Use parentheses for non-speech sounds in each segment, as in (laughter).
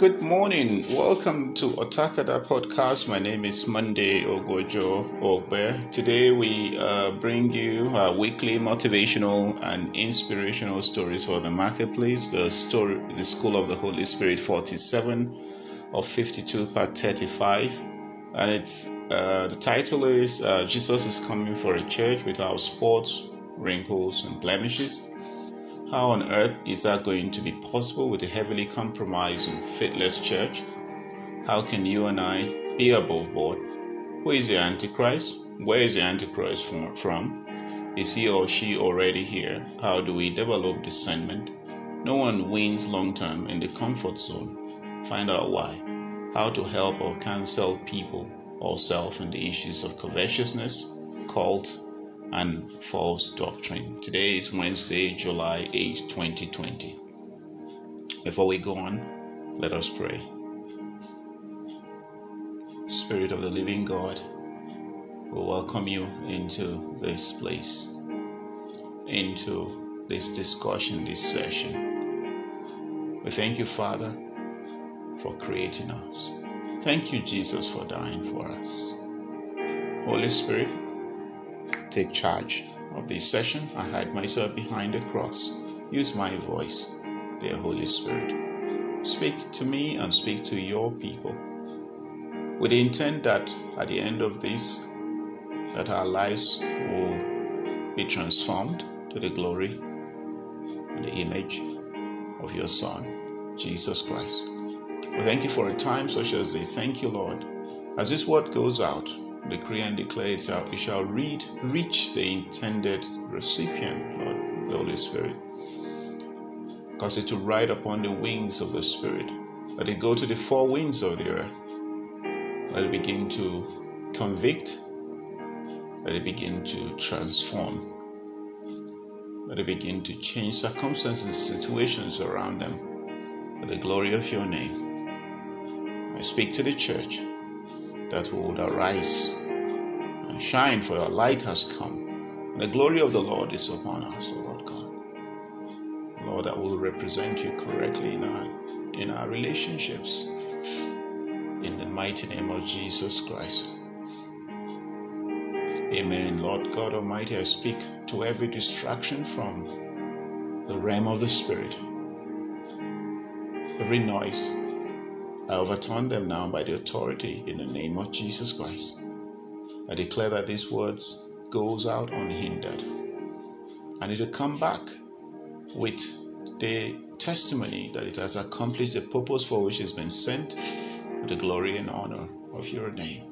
Good morning. Welcome to Otakada podcast. My name is Monday Ogojo Ogbe. Today we uh, bring you our weekly motivational and inspirational stories for the marketplace. The story, the School of the Holy Spirit, 47 of 52 part 35, and it's uh, the title is uh, Jesus is coming for a church without spots, wrinkles, and blemishes. How on earth is that going to be possible with a heavily compromised and faithless church? How can you and I be above board? Who is the Antichrist? Where is the Antichrist from? Is he or she already here? How do we develop discernment? No one wins long term in the comfort zone. Find out why. How to help or cancel people or self in the issues of covetousness, cult, and false doctrine. Today is Wednesday, July 8, 2020. Before we go on, let us pray. Spirit of the living God, we welcome you into this place, into this discussion, this session. We thank you, Father, for creating us. Thank you, Jesus, for dying for us. Holy Spirit, take charge of this session. I hide myself behind the cross. Use my voice, dear Holy Spirit. Speak to me and speak to your people with the intent that at the end of this, that our lives will be transformed to the glory and the image of your Son, Jesus Christ. We thank you for a time such as this. Thank you, Lord. As this word goes out, decree and declare it shall, it shall read, reach the intended recipient, Lord, the Holy Spirit. Cause it to ride upon the wings of the Spirit. Let it go to the four winds of the earth. Let it begin to convict. Let it begin to transform. Let it begin to change circumstances and situations around them for the glory of your name. I speak to the church that we would arise and shine, for your light has come. The glory of the Lord is upon us, Lord God. Lord, that will represent you correctly in our, in our relationships. In the mighty name of Jesus Christ. Amen. Lord God Almighty, I speak to every distraction from the realm of the Spirit. Every noise, I overturn them now by the authority in the name of Jesus Christ. I declare that these words goes out unhindered. And it will come back with the testimony that it has accomplished the purpose for which it's been sent with the glory and honor of your name.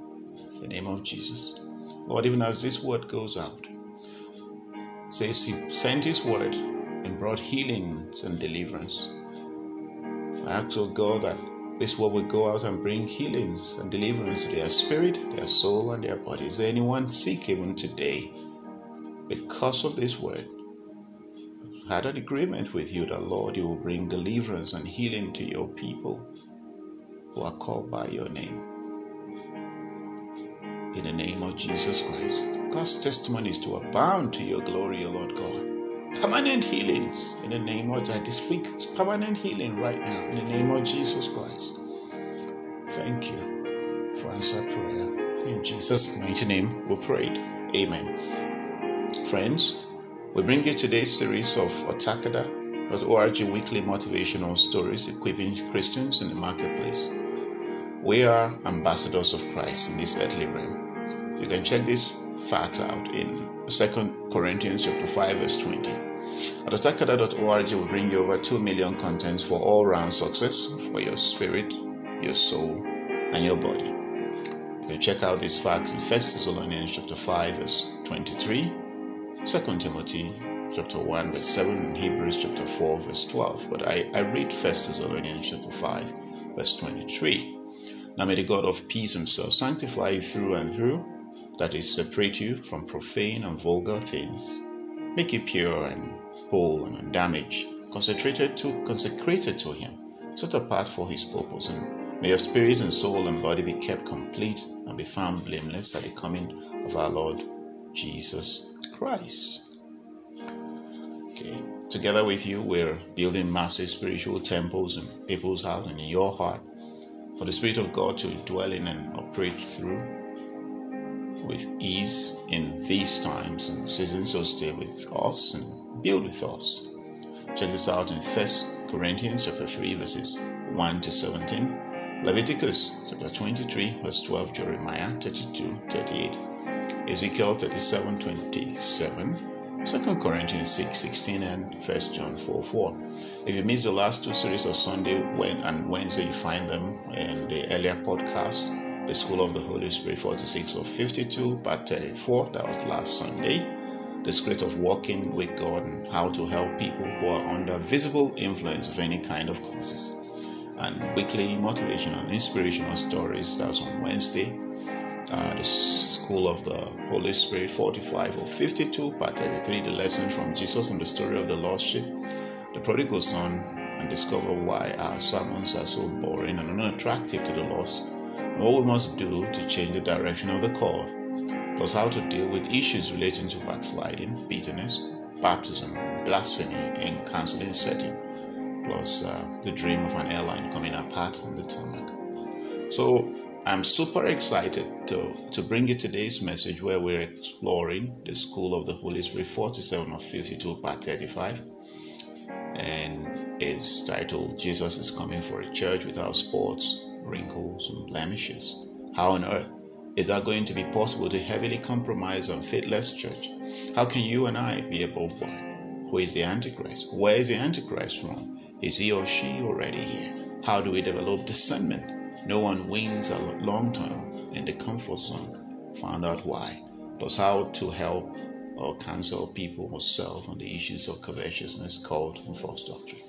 the name of Jesus. Lord, even as this word goes out, says he sent his word and brought healings and deliverance. I ask, oh God, that this word will go out and bring healings and deliverance to their spirit, their soul, and their there anyone sick even today? Because of this word, I had an agreement with you that, Lord, you will bring deliverance and healing to your people who are called by your name. In the name of Jesus Christ. God's testimony is to abound to your glory, O Lord God permanent healings in the name of I speak permanent healing right now in the name of Jesus Christ. Thank you for answer prayer. In Jesus' mighty name we prayed. Amen. Friends, we bring you today's series of Otakada.org weekly motivational stories equipping Christians in the marketplace. We are ambassadors of Christ in this earthly realm. You can check this fact out in 2 Corinthians chapter 5 verse 20. At Otakada.org will bring you over 2 million contents for all-round success for your spirit, your soul, and your body. You can check out these facts in 1 Thessalonians chapter 5 verse 23, 2 Timothy chapter 1 verse 7, and Hebrews chapter 4 verse 12. But I, I read 1 Thessalonians chapter 5 verse 23. Now may the God of peace himself sanctify you through and through that is, separate you from profane and vulgar things, make you pure and whole and undamaged, consecrated to consecrated to Him, set apart for His purpose, and may your spirit and soul and body be kept complete and be found blameless at the coming of our Lord Jesus Christ. Okay. Together with you, we're building massive spiritual temples in people's heart and in your heart for the Spirit of God to dwell in and operate through with ease in these times and seasons. So stay with us and build with us. Check this out in First Corinthians chapter 3, verses 1 to 17. Leviticus chapter 23, verse 12, Jeremiah 32, 38, Ezekiel 37, 27, 2 Corinthians 6 16 and 1 John 4 4. If you missed the last two series of Sunday and Wednesday, you find them in the earlier podcast, The School of the Holy Spirit 46 of 52, part 34, that was last Sunday. The secret of walking with God and how to help people who are under visible influence of any kind of causes. And weekly motivational and inspirational stories, that was on Wednesday uh, the School of the Holy Spirit 45 or 52, part 33, the lesson from Jesus and the story of the lost sheep, the prodigal son, and discover why our sermons are so boring and unattractive to the lost, what we must do to change the direction of the call, plus how to deal with issues relating to backsliding, bitterness, baptism, blasphemy in counseling setting, plus uh, the dream of an airline coming apart on the tarmac. So I'm super excited to, to bring you today's message where we're exploring the School of the Holy Spirit 47 of 52 part 35. And it's titled Jesus is Coming for a Church Without Spots, Wrinkles, and Blemishes. How on earth is that going to be possible to heavily compromise on faithless church? How can you and I be above board? Who is the Antichrist? Where is the Antichrist from? Is he or she already here? How do we develop discernment? No one wins a long term in the comfort zone. Found out why. Plus, how to help or counsel people or self on the issues of covetousness, called and false doctrine.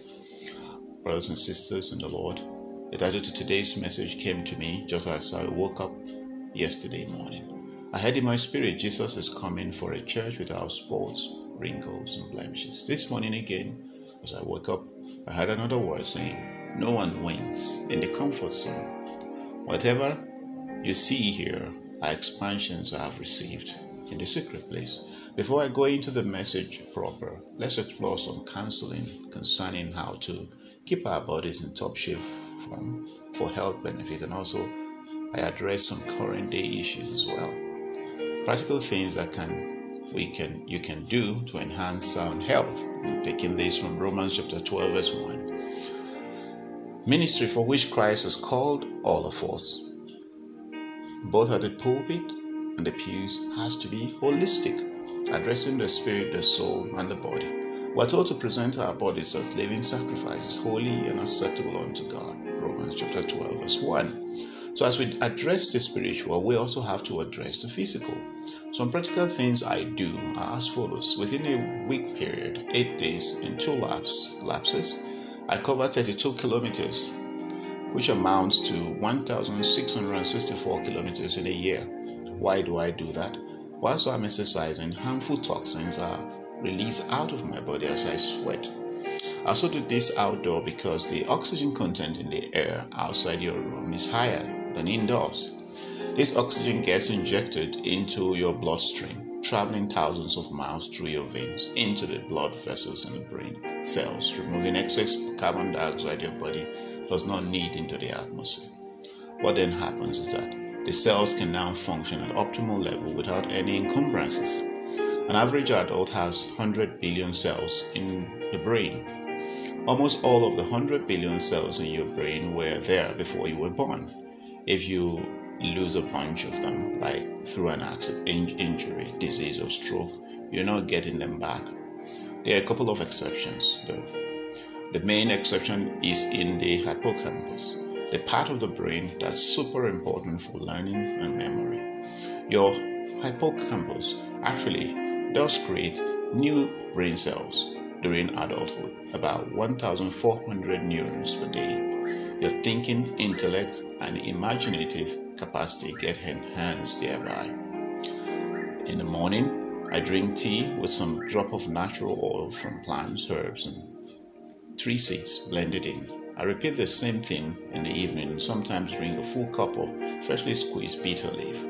Brothers and sisters in the Lord, the title to today's message came to me just as I woke up yesterday morning. I heard in my spirit Jesus is coming for a church without spots, wrinkles, and blemishes. This morning again, as I woke up, I heard another word saying, No one wins in the comfort zone. Whatever you see here are expansions I have received in the secret place. Before I go into the message proper, let's explore some counseling concerning how to keep our bodies in top shape form for health benefit and also I address some current day issues as well. Practical things that can we can you can do to enhance sound health. I'm taking this from Romans chapter 12 verse 1 ministry for which Christ has called all of us, both at the pulpit and the pews, has to be holistic, addressing the spirit, the soul, and the body. We're told to present our bodies as living sacrifices, holy and acceptable unto God. Romans chapter 12, verse 1. So, as we address the spiritual, we also have to address the physical. Some practical things I do are as follows. Within a week period, eight days in two laps, lapses, I cover 32 kilometers, which amounts to 1,664 kilometers in a year. Why do I do that? Whilst I'm exercising, harmful toxins are released out of my body as I sweat. I also do this outdoor because the oxygen content in the air outside your room is higher than indoors. This oxygen gets injected into your bloodstream traveling thousands of miles through your veins into the blood vessels and the brain cells, removing excess carbon dioxide your body does not need into the atmosphere. What then happens is that the cells can now function at optimal level without any encumbrances. An average adult has 100 billion cells in the brain. Almost all of the 100 billion cells in your brain were there before you were born. If you lose a bunch of them, like through an accident, injury, disease, or stroke, you're not getting them back. There are a couple of exceptions, though. The main exception is in the hippocampus, the part of the brain that's super important for learning and memory. Your hippocampus actually does create new brain cells during adulthood, about 1,400 neurons per day. Your thinking, intellect, and imaginative capacity get enhanced thereby. In the morning, I drink tea with some drop of natural oil from plants, herbs, and tree seeds blended in. I repeat the same thing in the evening sometimes drink a full cup of freshly squeezed bitter leaf.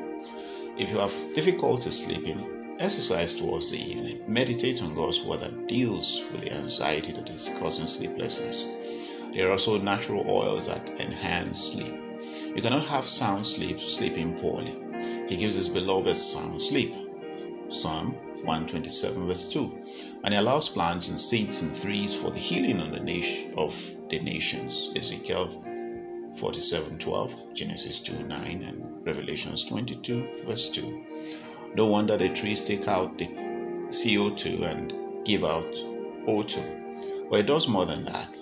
If you have difficulty sleeping, exercise towards the evening. Meditate on God's word that deals with the anxiety that is causing sleeplessness. There are also natural oils that enhance sleep. You cannot have sound sleep sleeping poorly. He gives his beloved sound sleep. Psalm 127 verse 2. And he allows plants and seeds and trees for the healing of the, nation, of the nations. Ezekiel 47:12, Genesis 2 9, and Revelations 22 verse 2. No wonder the trees take out the CO2 and give out O2. But it does more than that.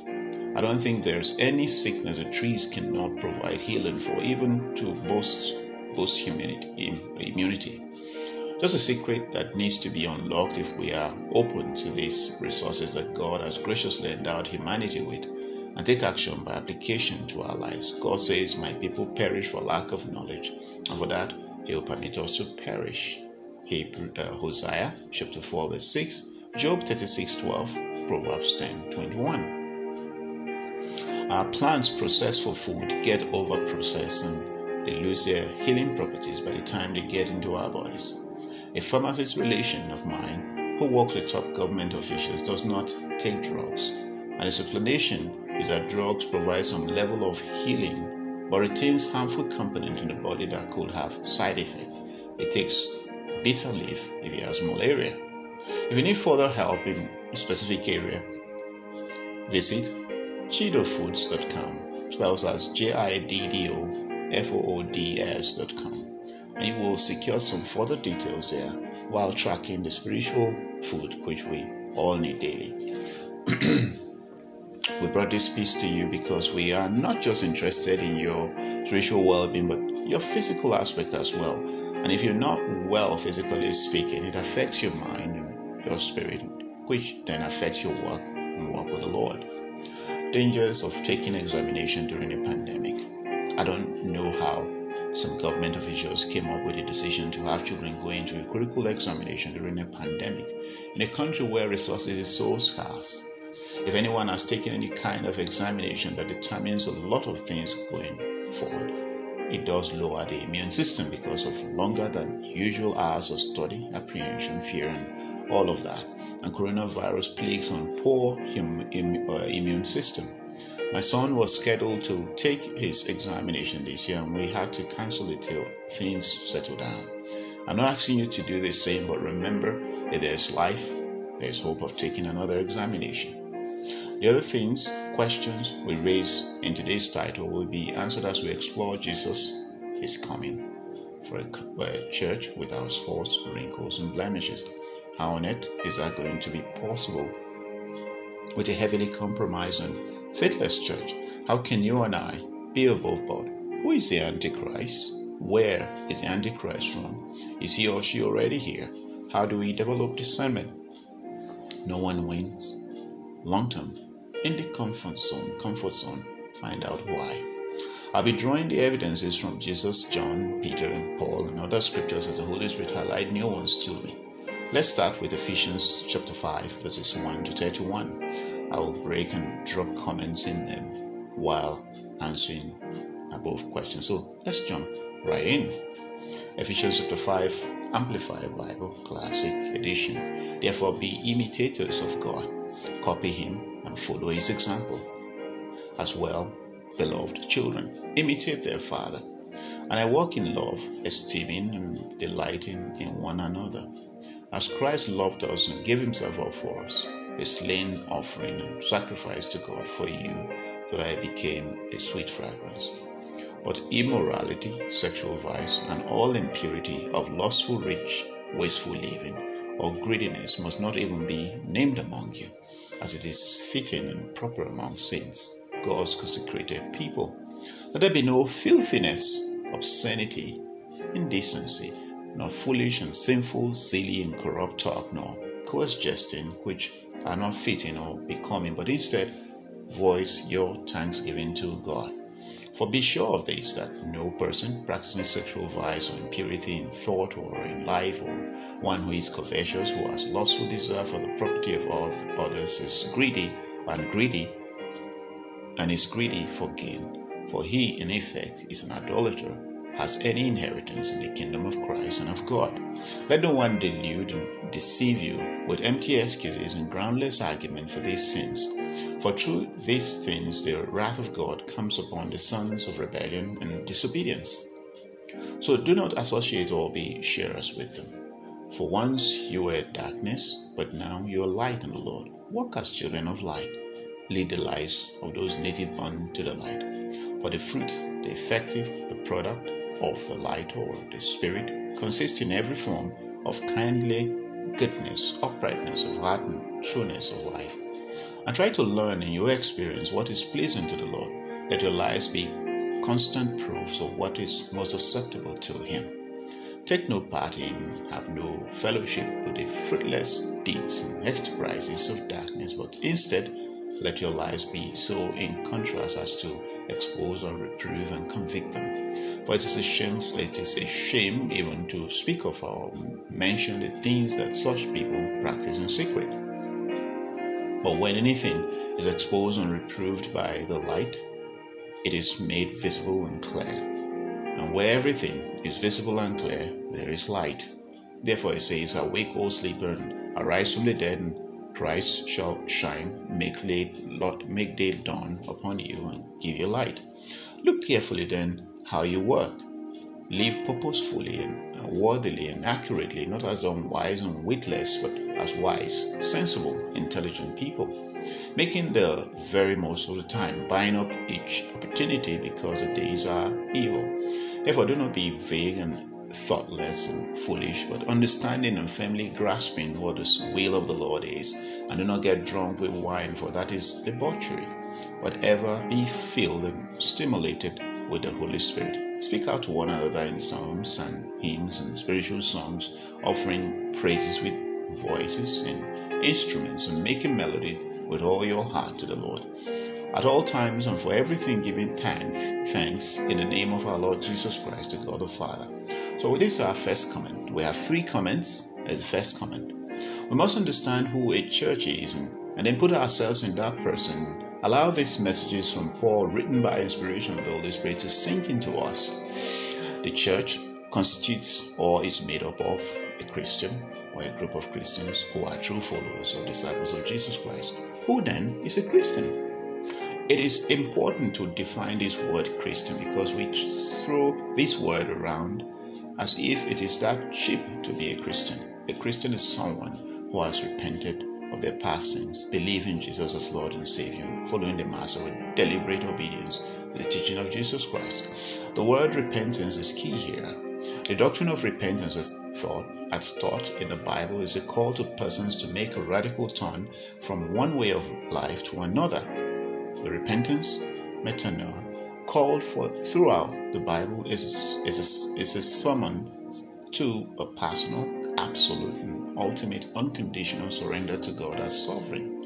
I don't think there's any sickness the trees cannot provide healing for, even to boost boost humanity, immunity. Just a secret that needs to be unlocked if we are open to these resources that God has graciously endowed humanity with and take action by application to our lives. God says, My people perish for lack of knowledge, and for that, He will permit us to perish. Hebrew, uh, Hosea chapter 4, verse 6, Job 36, 12, Proverbs 10, 21. Our plants processed for food get over processed and they lose their healing properties by the time they get into our bodies. A pharmacist relation of mine who works with top government officials does not take drugs, and his explanation is that drugs provide some level of healing but retains harmful component in the body that could have side effect. It takes bitter leaf if he has malaria. If you need further help in a specific area, visit jiddofoods.com, spells as J I D D O F O O D S.com, and you will secure some further details there while tracking the spiritual food which we all need daily. (clears throat) we brought this piece to you because we are not just interested in your spiritual well being, but your physical aspect as well. And if you're not well physically speaking, it affects your mind and your spirit, which then affects your work and work with the Lord dangers of taking examination during a pandemic. I don't know how some government officials came up with a decision to have children go into a critical examination during a pandemic in a country where resources is so scarce. If anyone has taken any kind of examination that determines a lot of things going forward, it does lower the immune system because of longer than usual hours of study, apprehension, fear, and all of that and coronavirus plagues on poor hum, uh, immune system. My son was scheduled to take his examination this year, and we had to cancel it till things settle down. I'm not asking you to do the same, but remember, if there's life, there's hope of taking another examination. The other things, questions we raise in today's title will be answered as we explore Jesus is coming for a, a church without spots, wrinkles, and blemishes. How on earth is that going to be possible with a heavily compromised and faithless church? How can you and I be above board? Who is the Antichrist? Where is the Antichrist from? Is he or she already here? How do we develop discernment? No one wins. Long term, in the comfort zone, comfort zone, find out why. I'll be drawing the evidences from Jesus, John, Peter, and Paul, and other scriptures as the Holy Spirit highlight new ones to me. Let's start with Ephesians chapter 5, verses 1 to 31. I will break and drop comments in them while answering above questions. So let's jump right in. Ephesians chapter 5, Amplified Bible, Classic Edition. Therefore, be imitators of God, copy Him, follow His example. As well, beloved children, imitate their Father. And I walk in love, esteeming and delighting in one another as Christ loved us and gave himself up for us, a slain offering and sacrifice to God for you, that I became a sweet fragrance. But immorality, sexual vice, and all impurity of lustful rich, wasteful living, or greediness must not even be named among you, as it is fitting and proper among saints, God's consecrated people. Let there be no filthiness, obscenity, indecency nor foolish and sinful, silly and corrupt talk, nor coarse jesting, which are not fitting or becoming, but instead voice your thanksgiving to God. For be sure of this, that no person practicing sexual vice or impurity in thought or in life, or one who is covetous, who has lustful desire for the property of others, is greedy and greedy, and is greedy for gain. For he, in effect, is an idolater has any inheritance in the kingdom of Christ and of God. Let no one delude and deceive you with empty excuses and groundless argument for these sins. For through these things the wrath of God comes upon the sons of rebellion and disobedience. So do not associate or be sharers with them. For once you were darkness, but now you are light in the Lord. Walk as children of light. Lead the lives of those native born to the light. For the fruit, the effective, the product of the light or the spirit consists in every form of kindly goodness, uprightness of heart, and trueness of life. And try to learn in your experience what is pleasing to the Lord. Let your lives be constant proofs of what is most acceptable to Him. Take no part in, have no fellowship with the fruitless deeds and enterprises of darkness, but instead let your lives be so in contrast as to expose or reprove and convict them. For it is a shame, it is a shame even to speak of or mention the things that such people practice in secret. But when anything is exposed and reproved by the light, it is made visible and clear. And where everything is visible and clear, there is light. Therefore it says, Awake, O sleeper, and arise from the dead, and Christ shall shine, make, late, make day dawn upon you, and give you light. Look carefully then how you work. Live purposefully and worthily and accurately, not as unwise and witless, but as wise, sensible, intelligent people making the very most of the time, buying up each opportunity because the days are evil. Therefore, do not be vague and thoughtless and foolish, but understanding and firmly grasping what the will of the Lord is, and do not get drunk with wine, for that is debauchery. Whatever be filled and stimulated with the Holy Spirit. Speak out to one another in psalms and hymns and spiritual songs, offering praises with voices and instruments and making melody with all your heart to the Lord. At all times and for everything giving thanks, thanks in the name of our Lord Jesus Christ to God the Father. So this is our first comment. We have three comments as first comment. We must understand who a church is and, and then put ourselves in that person. Allow these messages from Paul written by inspiration of the Holy Spirit to sink into us. The church constitutes or is made up of a Christian or a group of Christians who are true followers or disciples of Jesus Christ. Who then is a Christian? It is important to define this word Christian because we throw this word around as if it is that cheap to be a Christian. A Christian is someone who has repented of their past sins, believe in Jesus as Lord and Savior, following the Master with deliberate obedience to the teaching of Jesus Christ. The word repentance is key here. The doctrine of repentance, as thought, as taught in the Bible, is a call to persons to make a radical turn from one way of life to another. The repentance, metanoia, called for throughout the Bible is, is, a, is a summon to a personal, absolute, ultimate unconditional surrender to God as sovereign.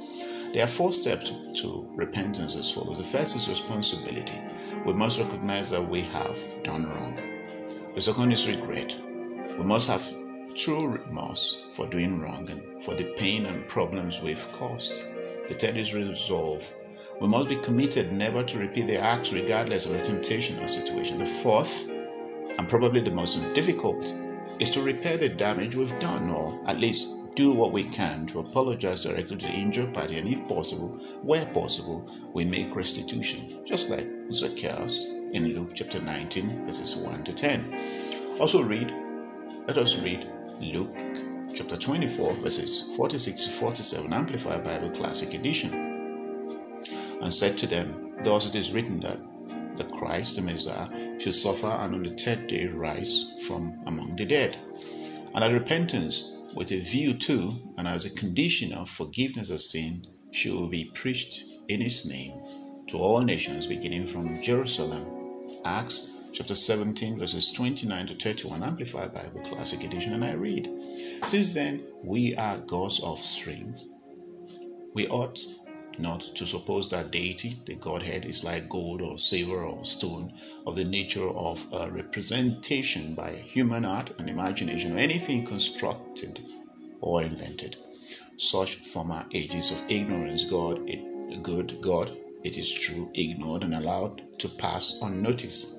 There are four steps to, repentance as follows. The first is responsibility. We must recognize that we have done wrong. The second is regret. We must have true remorse for doing wrong and for the pain and problems we've caused. The third is resolve. We must be committed never to repeat the acts regardless of the temptation or situation. The fourth, and probably the most difficult, is to repair the damage we've done or at least do what we can to apologize directly to the injured party and if possible, where possible, we make restitution, just like Zacchaeus in Luke chapter 19, verses 1 to 10. Also read, let us read Luke chapter 24, verses 46 to 47, Amplified Bible Classic Edition. And said to them, Thus it is written that the Christ, the Messiah, should suffer and on the third day rise from among the dead. And that repentance, with a view to and as a condition of forgiveness of sin, should be preached in his name to all nations, beginning from Jerusalem. Acts chapter 17, verses 29 to 31, Amplified Bible Classic Edition, and I read Since then we are God's offspring, we ought not to suppose that deity, the Godhead, is like gold or silver or stone of the nature of a representation by human art and imagination or anything constructed or invented. Such former ages of ignorance, God, a good God, it is true, ignored and allowed to pass unnoticed.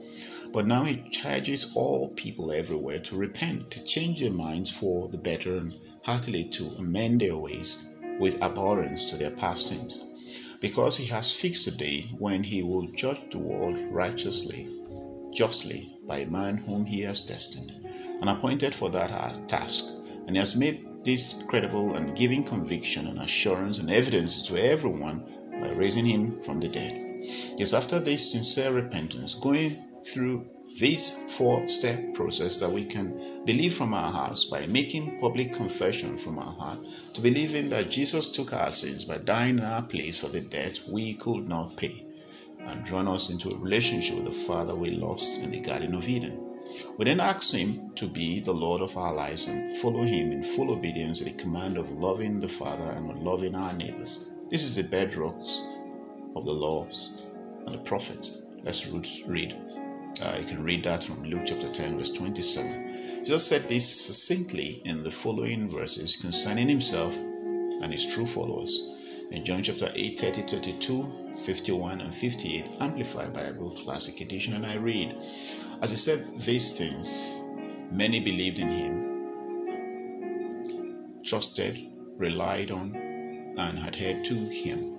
But now he charges all people everywhere to repent, to change their minds for the better, and heartily to amend their ways with abhorrence to their past sins. Because he has fixed a day when he will judge the world righteously, justly, by a man whom he has destined and appointed for that task. And he has made this credible and giving conviction and assurance and evidence to everyone by raising him from the dead. Yes, after this sincere repentance, going through this four step process that we can believe from our hearts by making public confession from our heart, to believing that Jesus took our sins by dying in our place for the debt we could not pay, and drawn us into a relationship with the Father we lost in the Garden of Eden. We then ask Him to be the Lord of our lives and follow Him in full obedience to the command of loving the Father and loving our neighbors. This is the bedrocks of the laws and the prophets. Let's read. Uh, you can read that from Luke chapter 10, verse 27. Jesus said this succinctly in the following verses concerning Himself and His true followers. In John chapter 8, 30, 32, 51, and 58, Amplified Bible Classic Edition, and I read, as he said these things, many believed in him, trusted, relied on, and adhered to him.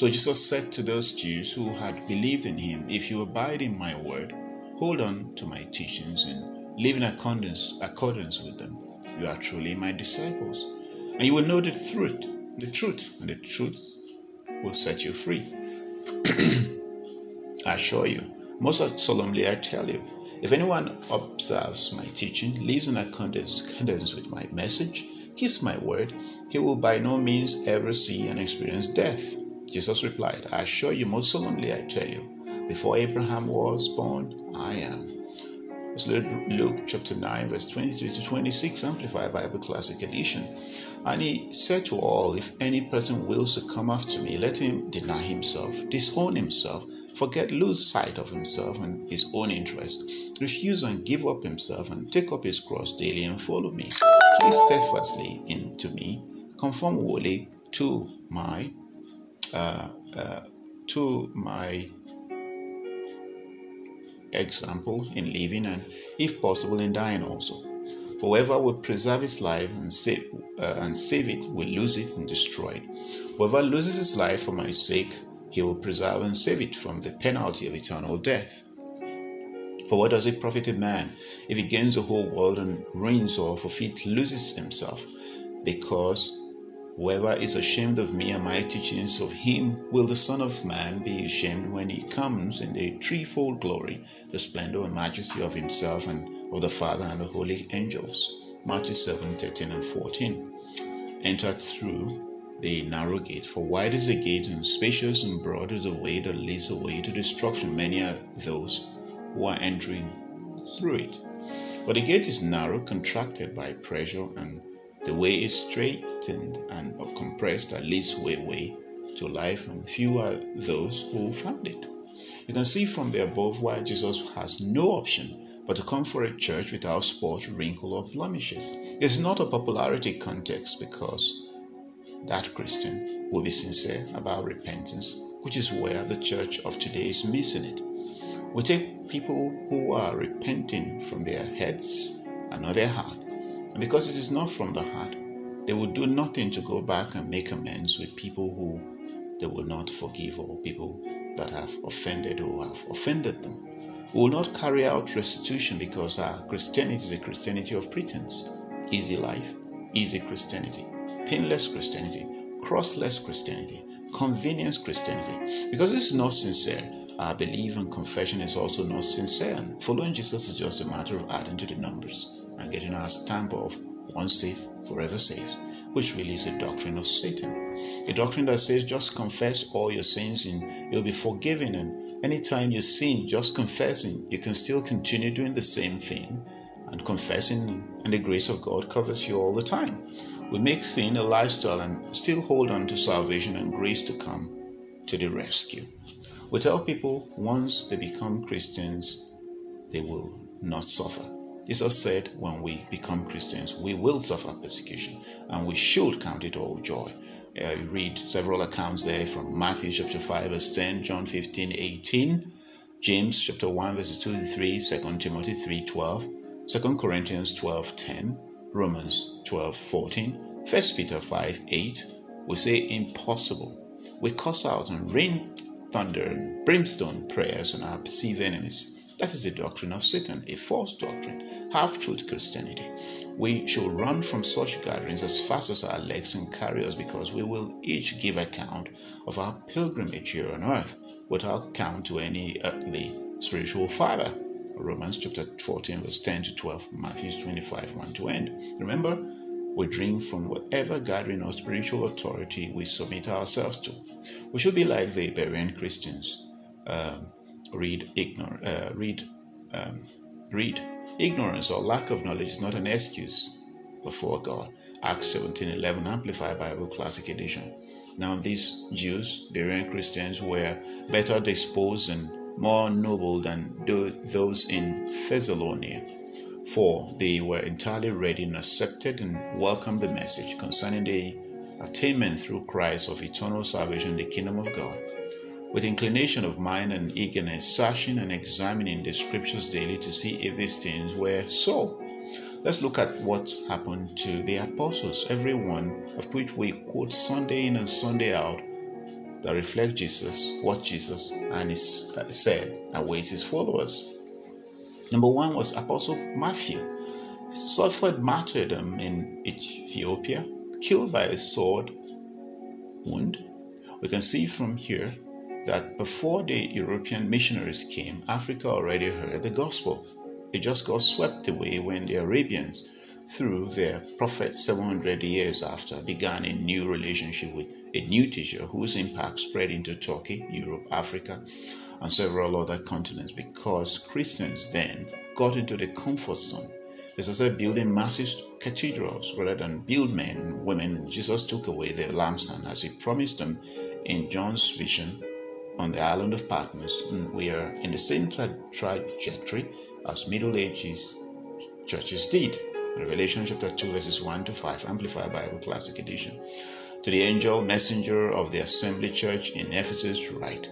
So Jesus said to those Jews who had believed in him, If you abide in my word, hold on to my teachings, and live in accordance, accordance with them, you are truly my disciples. And you will know the truth, the truth, and the truth will set you free. (clears throat) I assure you, most solemnly, I tell you, if anyone observes my teaching, lives in accordance with my message, keeps my word, he will by no means ever see and experience death. Jesus replied, I assure you, most solemnly, I tell you, before Abraham was born, I am. Luke chapter 9, verse 23 to 26, Amplified Bible Classic Edition. And he said to all, If any person wills to come after me, let him deny himself, disown himself, forget, lose sight of himself and his own interest, refuse and give up himself, and take up his cross daily and follow me. Please steadfastly into me, conform wholly to my to my example in living and, if possible, in dying also. For whoever will preserve his life and save, uh, and save it will lose it and destroy it. Whoever loses his life for my sake he will preserve and save it from the penalty of eternal death. For what does it profit a man if he gains the whole world and reigns or forfeit loses himself? Because whoever is ashamed of me and my teachings of him will the Son of Man be ashamed when he comes in the threefold glory, the splendor and majesty of himself and of the Father and the holy angels. Matthew 7 13 and 14. Entered through the narrow gate. For wide is the gate, and spacious and broad is the way that leads away to destruction. Many are those who are entering through it. But the gate is narrow, contracted by pressure, and the way is straightened and compressed that leads way, way to life, and few are those who found it. You can see from the above why Jesus has no option but to come for a church without spot, wrinkle, or blemishes. It's not a popularity context because that Christian will be sincere about repentance, which is where the church of today is missing it. We take people who are repenting from their heads and not their heart. Because it is not from the heart, they will do nothing to go back and make amends with people who they will not forgive or people that have offended or have offended them. We will not carry out restitution because our Christianity is a Christianity of pretense. Easy life, easy Christianity painless Christianity, crossless Christianity, convenience Christianity. Because this is not sincere, our belief and confession is also not sincere. And following Jesus is just a matter of adding to the numbers and getting our stamp of once saved, forever saved, which really is a doctrine of Satan. A doctrine that says just confess all your sins and you'll be forgiven. And anytime you sin, just confessing, you can still continue doing the same thing and confessing, and the grace of God covers you all the time. We make sin a lifestyle and still hold on to salvation and grace to come to the rescue. We tell people once they become Christians, they will not suffer. Jesus said, when we become Christians, we will suffer persecution and we should count it all joy. Uh, you read several accounts there from Matthew chapter 5, verse 10, John 15, 18, James chapter 1 verses 2 to 3, 2 Timothy 3 12, 2 Corinthians 12 10, Romans 12 14, 1 Peter 5 8, we say impossible. We cuss out and rain thunder and brimstone prayers on our perceived enemies. That is the doctrine of Satan, a false doctrine, half truth Christianity. We should run from such gatherings as fast as our legs can carry us because we will each give account of our pilgrimage here on earth without count to any earthly spiritual father. Romans chapter 14, verse 10 to 12, Matthew 25, 1 to end. Remember, we drink from whatever gathering or spiritual authority we submit ourselves to. We should be like the Berean Christians. Um, read, ignore, uh, read, um, read. Ignorance or lack of knowledge is not an excuse before God. Acts 17:11 Amplified Bible Classic Edition. Now these Jews, Berean Christians, were better disposed and more noble than those in Thessalonica for they were entirely ready and accepted and welcomed the message concerning the attainment through Christ of eternal salvation in the kingdom of God. With inclination of mind and eagerness, searching and examining the scriptures daily to see if these things were so. Let's look at what happened to the apostles, every one of which we quote Sunday in and Sunday out that reflect Jesus, what Jesus and his, uh, said awaits his followers. Number one was Apostle Matthew, suffered martyrdom in Ethiopia, killed by a sword wound. We can see from here that before the European missionaries came, Africa already heard the gospel. It just got swept away when the Arabians, through their prophets 700 years after, began a new relationship with a new teacher whose impact spread into Turkey, Europe, Africa, and several other continents because Christians then got into the comfort zone. They started building massive cathedrals rather than build men and women. Jesus took away their lampstand as he promised them in John's vision on the island of Patmos. We are in the same tra- trajectory as Middle Ages churches did. Revelation chapter 2, verses 1 to 5, Amplified Bible Classic Edition. To the angel, messenger of the assembly church in Ephesus, write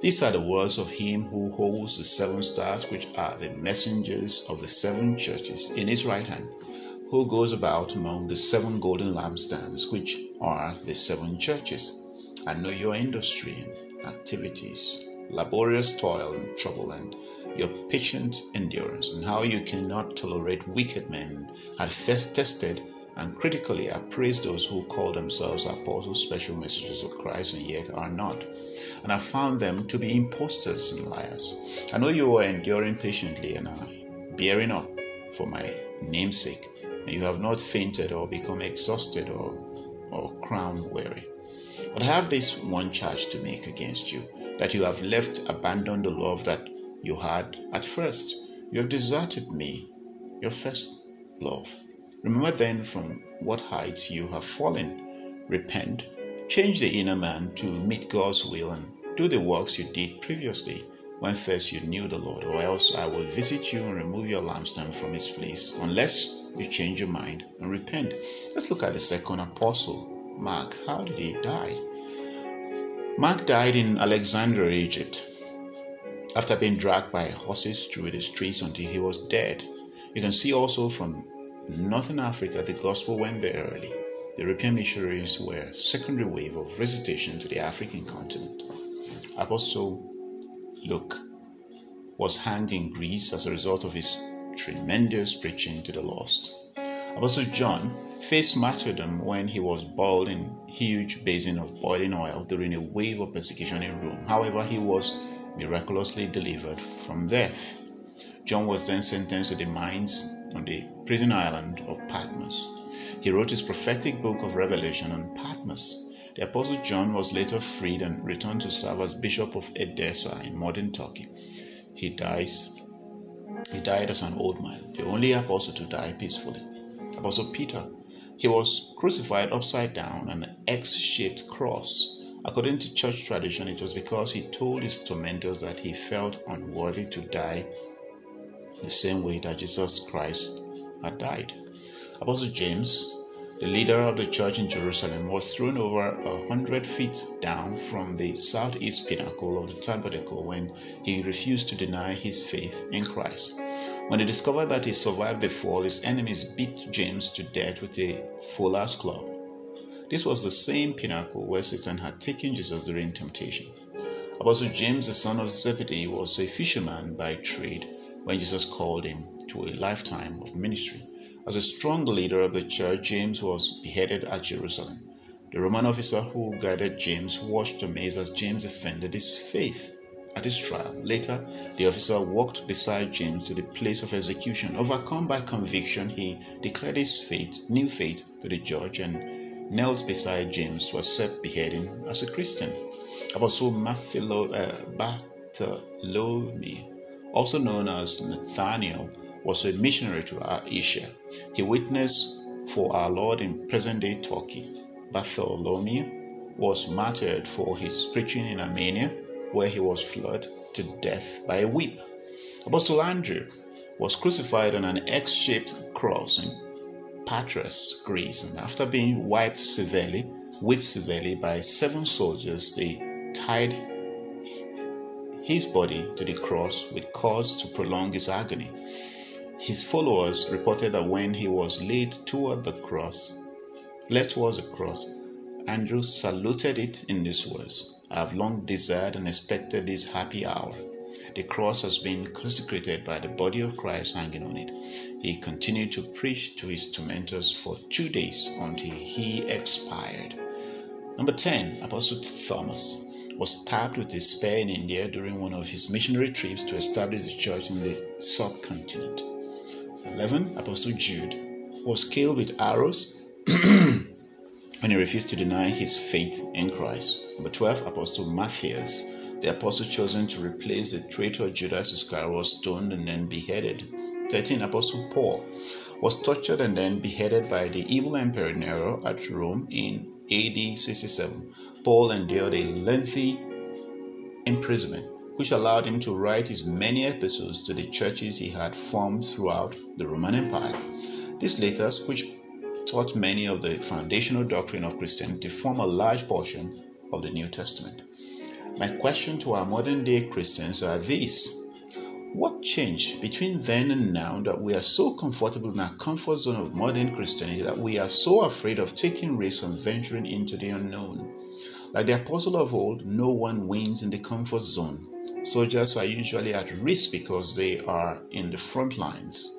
these are the words of him who holds the seven stars, which are the messengers of the seven churches, in his right hand, who goes about among the seven golden lampstands, which are the seven churches. I know your industry activities, laborious toil and trouble, and your patient endurance, and how you cannot tolerate wicked men, had first tested and critically appraised those who call themselves apostles, special messengers of Christ, and yet are not and I found them to be impostors and liars. I know you are enduring patiently and are bearing up for my namesake, and you have not fainted or become exhausted or, or crown weary. But I have this one charge to make against you that you have left, abandoned the love that you had at first. You have deserted me, your first love. Remember then from what heights you have fallen. Repent Change the inner man to meet God's will and do the works you did previously when first you knew the Lord, or else I will visit you and remove your lampstand from its place, unless you change your mind and repent. Let's look at the second apostle, Mark. How did he die? Mark died in Alexandria, Egypt, after being dragged by horses through the streets until he was dead. You can see also from Northern Africa the gospel went there early. The European missionaries were a secondary wave of visitation to the African continent. Apostle Luke was hanged in Greece as a result of his tremendous preaching to the lost. Apostle John faced martyrdom when he was boiled in huge basin of boiling oil during a wave of persecution in Rome. However, he was miraculously delivered from death. John was then sentenced to the mines on the prison island of Patmos. He wrote his prophetic book of Revelation on Patmos. The Apostle John was later freed and returned to serve as Bishop of Edessa in modern Turkey. He dies. He died as an old man, the only apostle to die peacefully. Apostle Peter, he was crucified upside down on an X-shaped cross. According to church tradition, it was because he told his tormentors that he felt unworthy to die the same way that Jesus Christ had died. Apostle James the leader of the church in Jerusalem, was thrown over a hundred feet down from the southeast pinnacle of the tabernacle when he refused to deny his faith in Christ. When he discovered that he survived the fall, his enemies beat James to death with a fuller's club. This was the same pinnacle where Satan had taken Jesus during temptation. Apostle James, the son of Zebedee, was a fisherman by trade when Jesus called him to a lifetime of ministry. As a strong leader of the church, James was beheaded at Jerusalem. The Roman officer who guided James watched amazed as James defended his faith at his trial. Later, the officer walked beside James to the place of execution. Overcome by conviction, he declared his faith, new faith, to the judge and knelt beside James to accept beheading as a Christian. Apostle uh, Bartholomew, also known as Nathaniel, was a missionary to Asia. He witnessed for our Lord in present day Turkey. Bartholomew was martyred for his preaching in Armenia, where he was flogged to death by a whip. Apostle Andrew was crucified on an X shaped cross in Patras, Greece, and after being wiped severely, whipped severely by seven soldiers, they tied his body to the cross with cords to prolong his agony. His followers reported that when he was laid toward the cross, led towards the cross, Andrew saluted it in these words I have long desired and expected this happy hour. The cross has been consecrated by the body of Christ hanging on it. He continued to preach to his tormentors for two days until he expired. Number 10, Apostle Thomas was stabbed with a spear in India during one of his missionary trips to establish the church in the subcontinent. 11, Apostle Jude was killed with arrows (clears throat) when he refused to deny his faith in Christ. Number 12, Apostle Matthias the apostle chosen to replace the traitor Judas Iscariot was stoned and then beheaded. 13. Apostle Paul was tortured and then beheaded by the evil emperor Nero at Rome in AD 67. Paul endured a lengthy imprisonment, which allowed him to write his many epistles to the churches he had formed throughout the Roman Empire. These letters, which taught many of the foundational doctrine of Christianity, form a large portion of the New Testament. My question to our modern day Christians are these What changed between then and now that we are so comfortable in our comfort zone of modern Christianity that we are so afraid of taking risks and venturing into the unknown? Like the apostle of old, no one wins in the comfort zone. Soldiers are usually at risk because they are in the front lines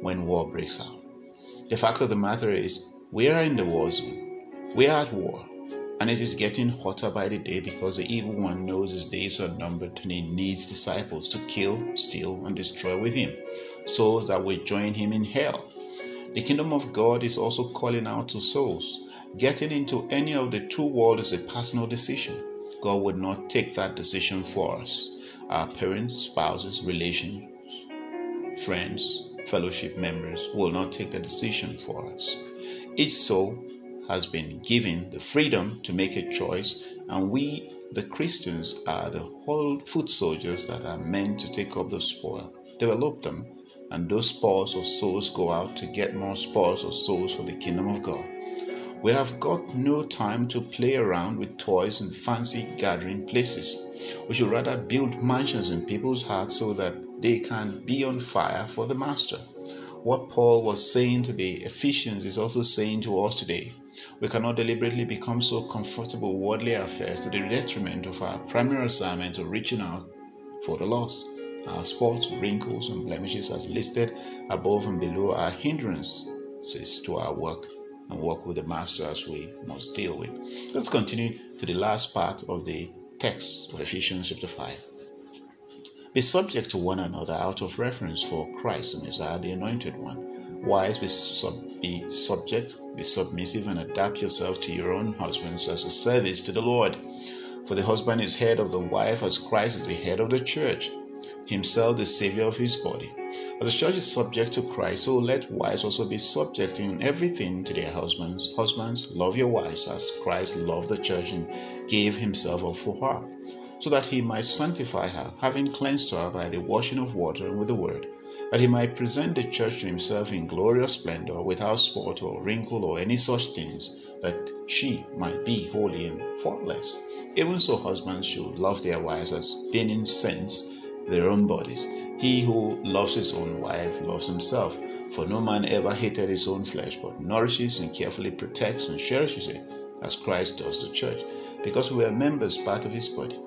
when war breaks out. The fact of the matter is, we are in the war zone. We are at war. And it is getting hotter by the day because the evil one knows his days are numbered and he needs disciples to kill, steal, and destroy with him, souls that will join him in hell. The kingdom of God is also calling out to souls. Getting into any of the two worlds is a personal decision. God would not take that decision for us. Our parents, spouses, relations, friends, fellowship members will not take the decision for us. Each soul has been given the freedom to make a choice, and we, the Christians, are the whole foot soldiers that are meant to take up the spoil, develop them, and those spoils of souls go out to get more spoils of souls for the kingdom of God. We have got no time to play around with toys and fancy gathering places. We should rather build mansions in people's hearts so that they can be on fire for the Master. What Paul was saying to the Ephesians is also saying to us today. We cannot deliberately become so comfortable with worldly affairs to the detriment of our primary assignment of reaching out for the lost. Our spots, wrinkles, and blemishes, as listed above and below, are hindrances to our work and work with the Master as we must deal with. Let's continue to the last part of the text of Ephesians chapter 5. Be subject to one another out of reverence for Christ the Messiah, the Anointed One. Wives, be, sub- be subject, be submissive, and adapt yourself to your own husbands as a service to the Lord. For the husband is head of the wife, as Christ is the head of the church, himself the Savior of his body. As the church is subject to Christ, so let wives also be subject in everything to their husbands. Husbands, love your wives as Christ loved the church and gave himself up for her so that he might sanctify her, having cleansed her by the washing of water and with the word, that he might present the church to himself in glorious splendor, without spot or wrinkle or any such things, that she might be holy and faultless. Even so, husbands should love their wives as being in sense their own bodies. He who loves his own wife loves himself. For no man ever hated his own flesh, but nourishes and carefully protects and cherishes it, as Christ does the church, because we are members, part of his body.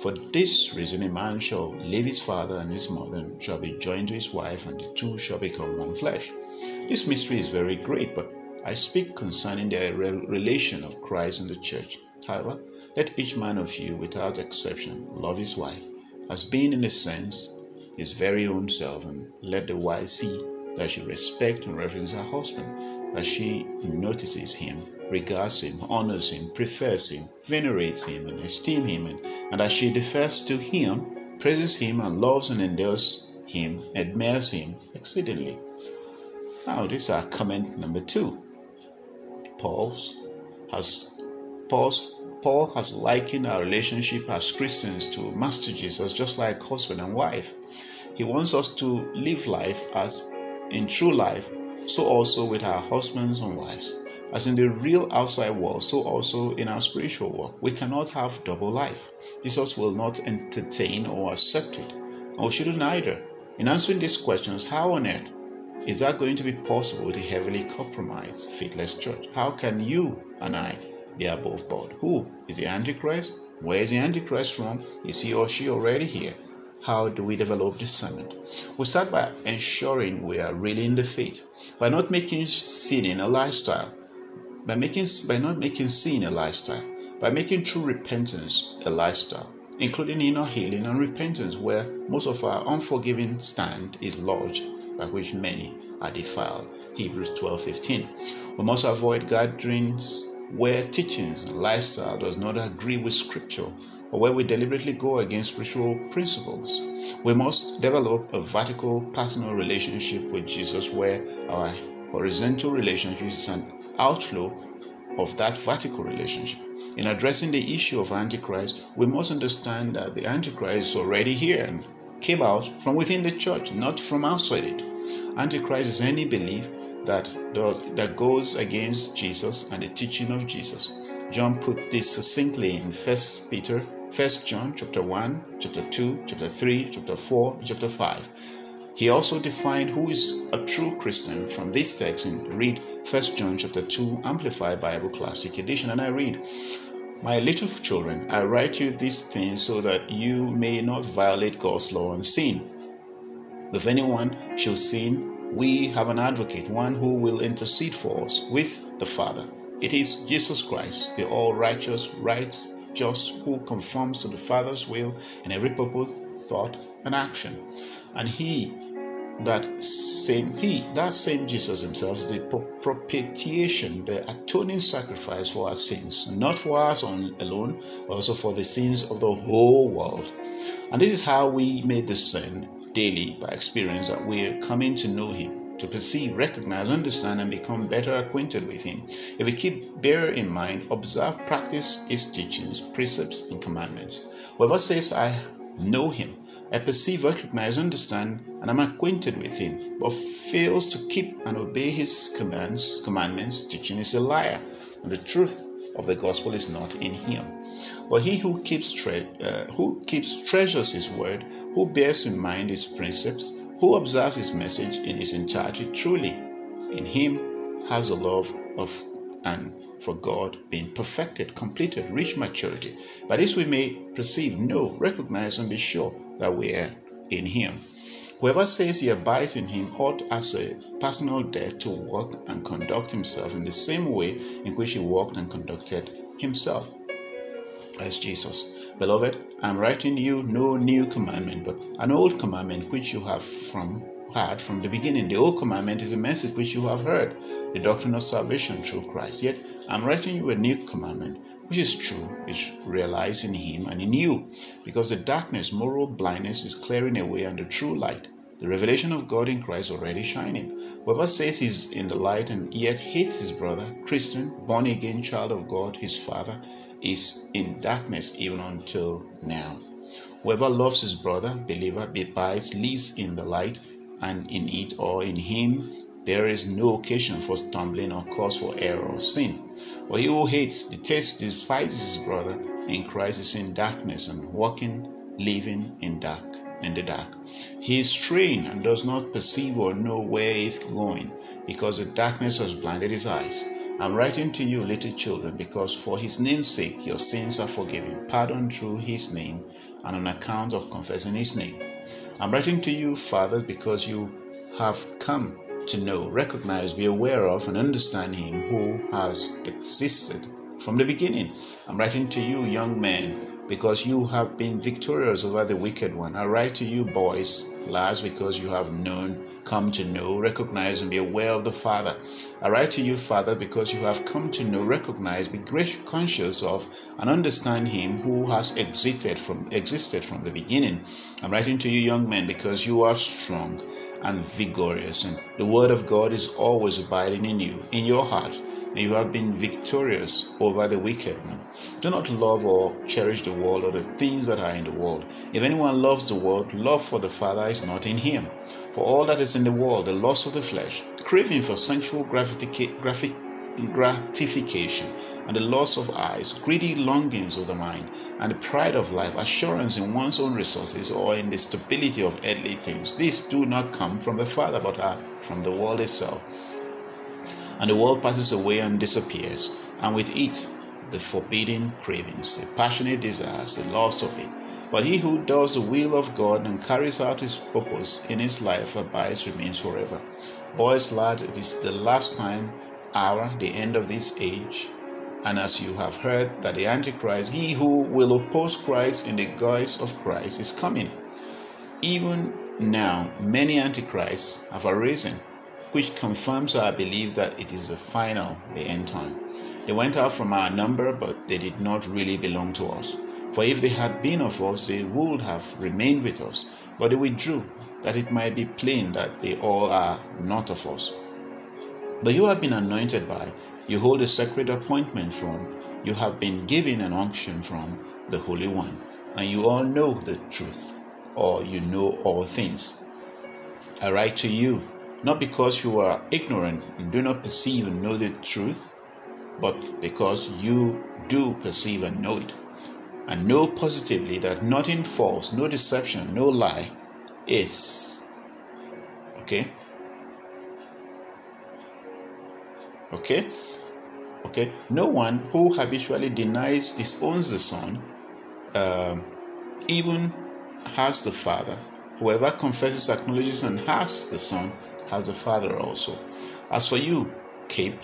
For this reason, a man shall leave his father and his mother, and shall be joined to his wife, and the two shall become one flesh. This mystery is very great, but I speak concerning the relation of Christ and the church. However, let each man of you, without exception, love his wife, as being in a sense his very own self, and let the wife see that she respect and reverence her husband, that she notices him, regards him, honors him, prefers him, venerates him, and esteems him, and, and that she defers to him, praises him, and loves and endures him, admires him exceedingly. Now, this is our comment number two. Paul's has Paul's Paul has likened our relationship as Christians to Master Jesus, just like husband and wife. He wants us to live life as in true life, so also with our husbands and wives. As in the real outside world, so also in our spiritual world. We cannot have double life. Jesus will not entertain or accept it, or shouldn't either. In answering these questions, how on earth is that going to be possible with a heavily compromised, faithless church? How can you and I are both bored. Who is the Antichrist? Where is the Antichrist from? Is he or she already here? How do we develop discernment? We start by ensuring we are really in the faith, by not making sin a lifestyle, by making by not making sin a lifestyle, by making true repentance a lifestyle, including inner healing and repentance, where most of our unforgiving stand is lodged, by which many are defiled. Hebrews 12:15. We must avoid gatherings where teachings and lifestyle does not agree with scripture or where we deliberately go against spiritual principles. We must develop a vertical personal relationship with Jesus where our horizontal relationship is an outflow of that vertical relationship. In addressing the issue of Antichrist, we must understand that the Antichrist is already here and came out from within the church, not from outside it. Antichrist is any belief that that goes against Jesus and the teaching of Jesus. John put this succinctly in First Peter, First John chapter 1, chapter 2, chapter 3, chapter 4, chapter 5. He also defined who is a true Christian from this text and read First John chapter 2 Amplified Bible Classic Edition and I read my little children, I write you these things so that you may not violate God's law and sin. If anyone shall sin, we have an advocate, one who will intercede for us with the Father. It is Jesus Christ, the all righteous, right, just, who conforms to the Father's will in every purpose, thought, and action. And he that same he that same jesus himself is the propitiation the atoning sacrifice for our sins not for us alone also for the sins of the whole world and this is how we may discern daily by experience that we're coming to know Him, to perceive, recognize, understand, and become better acquainted with Him. If we keep bear in mind, observe, practice His teachings, precepts, and commandments. Whoever says, I know Him, I perceive, recognize, understand, and am acquainted with Him, but fails to keep and obey His commands, commandments, teaching is a liar, and the truth of the gospel is not in Him. But he who keeps, tre- uh, who keeps treasures his word, who bears in mind his precepts, who observes his message in his entirety, truly in him has the love of and for God being perfected, completed, reached maturity. By this we may perceive, know, recognize, and be sure that we are in him. Whoever says he abides in him ought as a personal debt to walk and conduct himself in the same way in which he walked and conducted himself as Jesus. Beloved, I am writing you no new commandment, but an old commandment which you have from had from the beginning. The old commandment is a message which you have heard, the doctrine of salvation through Christ. Yet I am writing you a new commandment, which is true, is realized in Him and in you, because the darkness, moral blindness, is clearing away, and the true light, the revelation of God in Christ, already shining. Whoever says he's in the light and yet hates his brother, Christian, born again child of God, his father, is in darkness even until now. Whoever loves his brother, believer, abides, lives in the light, and in it or in him there is no occasion for stumbling or cause for error or sin. For he who hates, detests, despises his brother in Christ is in darkness and walking, living in dark, in the dark. He is straying and does not perceive or know where he is going, because the darkness has blinded his eyes. I'm writing to you, little children, because for his name's sake your sins are forgiven, pardoned through his name, and on account of confessing his name. I'm writing to you, fathers, because you have come to know, recognize, be aware of, and understand Him who has existed from the beginning. I'm writing to you, young men, because you have been victorious over the wicked one. I write to you, boys, lads, because you have known, come to know, recognize, and be aware of the Father. I write to you, Father, because you have come to know, recognize, be conscious of, and understand Him who has existed from existed from the beginning. I'm writing to you, young men, because you are strong and vigorous, and the word of God is always abiding in you, in your heart, you have been victorious over the wicked one. Do not love or cherish the world or the things that are in the world. If anyone loves the world, love for the Father is not in him. For all that is in the world, the lust of the flesh, craving for sensual gratification, and the loss of eyes, greedy longings of the mind, and the pride of life, assurance in one's own resources, or in the stability of earthly things. These do not come from the Father, but are from the world itself. And the world passes away and disappears, and with it, the forbidden cravings, the passionate desires, the loss of it. But he who does the will of God and carries out his purpose in his life abides, remains forever. Boys, lads, it is the last time, hour, the end of this age and as you have heard that the Antichrist, he who will oppose Christ in the guise of Christ, is coming. Even now, many Antichrists have arisen, which confirms our belief that it is the final, the end time. They went out from our number, but they did not really belong to us. For if they had been of us, they would have remained with us. But they withdrew, that it might be plain that they all are not of us. But you have been anointed by you hold a sacred appointment from, you have been given an unction from the Holy One, and you all know the truth, or you know all things. I write to you, not because you are ignorant and do not perceive and know the truth, but because you do perceive and know it, and know positively that nothing false, no deception, no lie is. Okay? Okay? Okay, no one who habitually denies, disowns the Son, um, even has the Father. Whoever confesses, acknowledges, and has the Son has the Father also. As for you, keep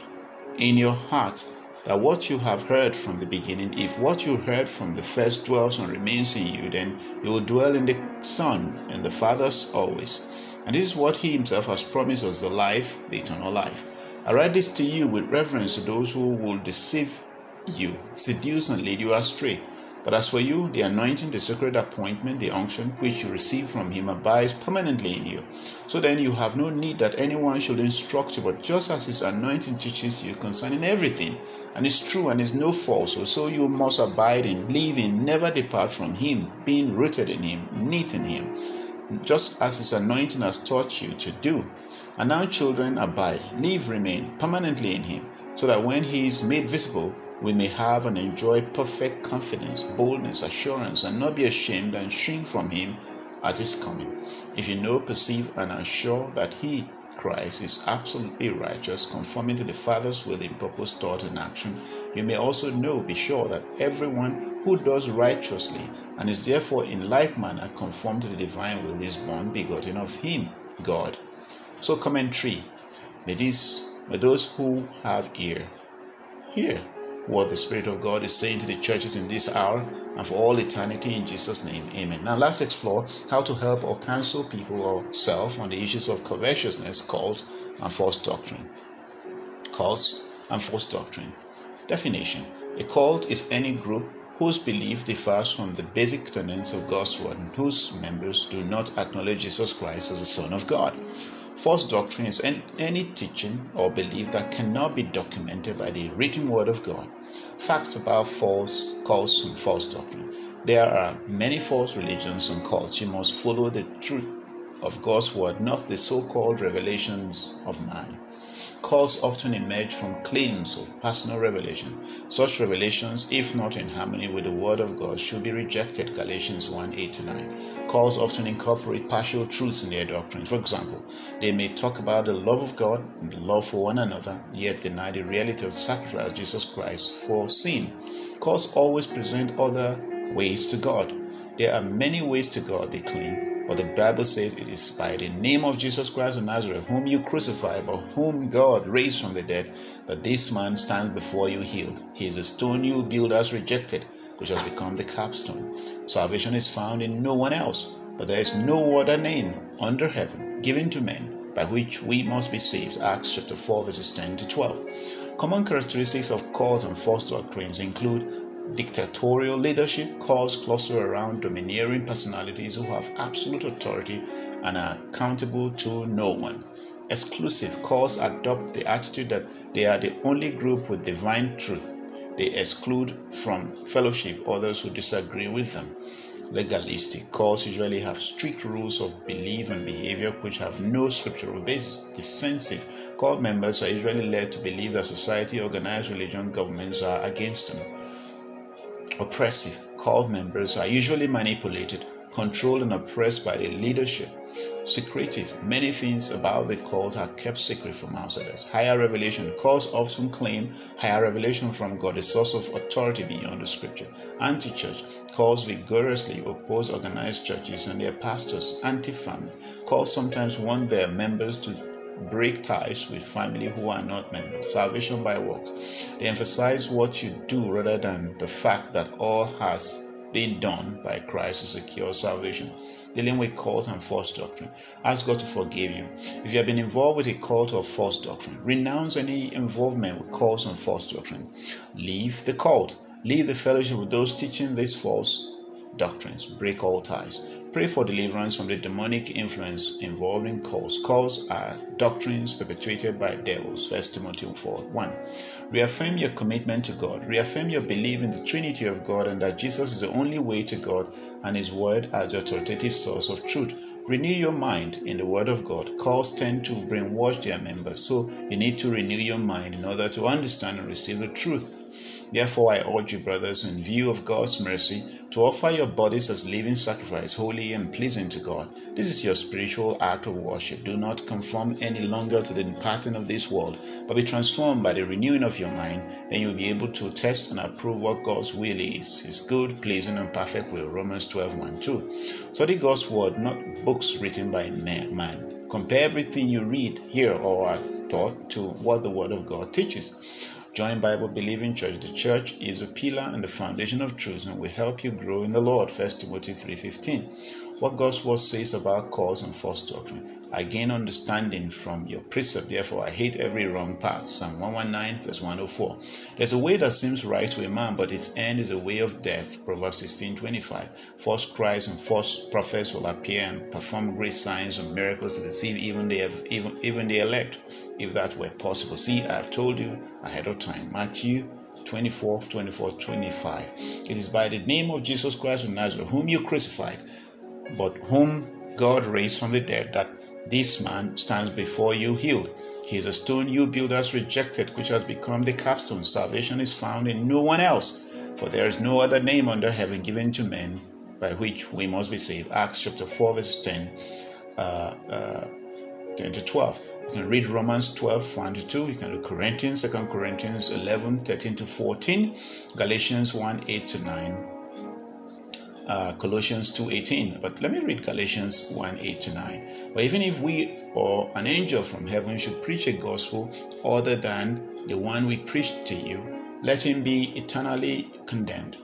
in your heart that what you have heard from the beginning, if what you heard from the first dwells and remains in you, then you will dwell in the Son and the Father's always. And this is what He Himself has promised us the life, the eternal life. I write this to you with reference to those who will deceive you, seduce and lead you astray. But as for you, the anointing, the sacred appointment, the unction which you receive from him abides permanently in you. So then you have no need that anyone should instruct you, but just as his anointing teaches you concerning everything, and is true and is no falsehood, so you must abide in, live in, never depart from him, being rooted in him, knit in him just as his anointing has taught you to do. And now, children, abide, live, remain permanently in him, so that when he is made visible, we may have and enjoy perfect confidence, boldness, assurance, and not be ashamed and shrink from him at his coming. If you know, perceive, and are sure that he Christ is absolutely righteous, conforming to the Father's will in purpose, thought, and action, you may also know, be sure, that everyone who does righteously and is therefore in like manner conformed to the divine will is born begotten of Him, God. So, commentary. May, this, may those who have ear hear what the Spirit of God is saying to the churches in this hour and for all eternity in Jesus' name. Amen. Now let's explore how to help or counsel people or self on the issues of covetousness, cult, and false doctrine. Cults and false doctrine. Definition A cult is any group whose belief differs from the basic tenets of God's word and whose members do not acknowledge Jesus Christ as the Son of God. False doctrine is any teaching or belief that cannot be documented by the written word of God. Facts about false cults and false doctrine. There are many false religions and cults. You must follow the truth of God's word, not the so called revelations of man. Calls often emerge from claims of personal revelation. Such revelations, if not in harmony with the Word of God, should be rejected. Galatians 1 8 9. Calls often incorporate partial truths in their doctrine. For example, they may talk about the love of God and the love for one another, yet deny the reality of the sacrifice of Jesus Christ for sin. Calls always present other ways to God. There are many ways to God, they claim, but the Bible says it is by the name of Jesus Christ of Nazareth, whom you crucified, but whom God raised from the dead, that this man stands before you healed. He is a stone you builders rejected, which has become the capstone. Salvation is found in no one else, but there is no other name under heaven given to men by which we must be saved. Acts chapter 4, verses 10 to 12. Common characteristics of cults and false doctrines include Dictatorial leadership calls cluster around domineering personalities who have absolute authority and are accountable to no one. Exclusive calls adopt the attitude that they are the only group with divine truth. They exclude from fellowship others who disagree with them. Legalistic calls usually have strict rules of belief and behavior which have no scriptural basis. Defensive cult members are usually led to believe that society, organized religion, governments are against them oppressive. Cult members are usually manipulated, controlled, and oppressed by the leadership. Secretive. Many things about the cult are kept secret from outsiders. Higher revelation. Cults often claim higher revelation from God, a source of authority beyond the scripture. Anti church. Cults vigorously oppose organized churches and their pastors. Anti family. Cults sometimes want their members to break ties with family who are not members. Salvation by works. They emphasize what you do rather than the fact that all has been done by Christ to secure salvation. Dealing with cult and false doctrine. Ask God to forgive you. If you have been involved with a cult or false doctrine, renounce any involvement with cults and false doctrine. Leave the cult. Leave the fellowship with those teaching these false doctrines. Break all ties. Pray for deliverance from the demonic influence involving cults. Cults are doctrines perpetuated by devils. 1 Timothy 4 1. Reaffirm your commitment to God. Reaffirm your belief in the Trinity of God and that Jesus is the only way to God and His Word as the authoritative source of truth. Renew your mind in the Word of God. Cults tend to brainwash their members, so you need to renew your mind in order to understand and receive the truth. Therefore, I urge you, brothers, in view of God's mercy, to offer your bodies as living sacrifice, holy and pleasing to God. This is your spiritual act of worship. Do not conform any longer to the pattern of this world, but be transformed by the renewing of your mind. Then you'll be able to test and approve what God's will is, His good, pleasing, and perfect will. Romans 12 1 2. Study God's word, not books written by man. Compare everything you read, hear, or are taught to what the Word of God teaches. Join Bible Believing Church. The church is a pillar and the foundation of truth and will help you grow in the Lord. 1 Timothy 3.15 What God's word says about cause and false doctrine. I gain understanding from your precept, therefore I hate every wrong path. Psalm 119 verse 104. There's a way that seems right to a man, but its end is a way of death. Proverbs 16:25. False Christs and false prophets will appear and perform great signs and miracles to deceive even the even, even the elect if that were possible. See, I have told you ahead of time. Matthew 24, 24, 25. It is by the name of Jesus Christ of Nazareth, whom you crucified, but whom God raised from the dead, that this man stands before you healed. He is a stone you builders rejected, which has become the capstone. Salvation is found in no one else, for there is no other name under heaven given to men by which we must be saved. Acts chapter 4, verse 10, uh, uh, 10 to 12. You can read Romans 12, 1 to 2. You can read Corinthians, 2 Corinthians 11, 13 to 14, Galatians 1, 8 to 9, uh, Colossians 2, 18. But let me read Galatians 1, 8 to 9. But even if we or an angel from heaven should preach a gospel other than the one we preached to you, let him be eternally condemned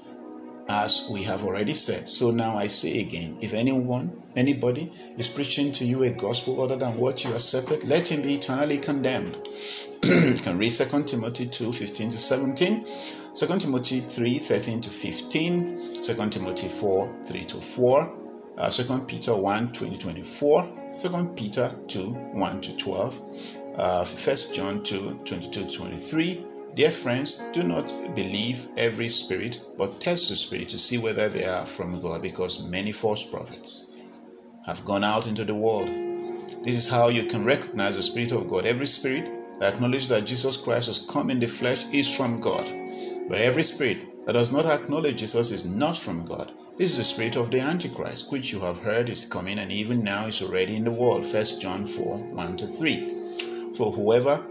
as we have already said. So now I say again if anyone, anybody is preaching to you a gospel other than what you accepted, let him be eternally condemned. (clears throat) you can read 2 Timothy 2 15 to 17, 2 Timothy 3 13 to 15, 2 Timothy 4 3 to 4, uh, 2 Peter 1 20 24, 2 Peter 2 1 to 12, uh, 1 John 2 22 23. Dear friends, do not believe every spirit, but test the spirit to see whether they are from God, because many false prophets have gone out into the world. This is how you can recognize the Spirit of God. Every spirit that acknowledges that Jesus Christ has come in the flesh is from God. But every spirit that does not acknowledge Jesus is not from God. This is the spirit of the Antichrist, which you have heard is coming and even now is already in the world. 1 John 4 1 to 3. For whoever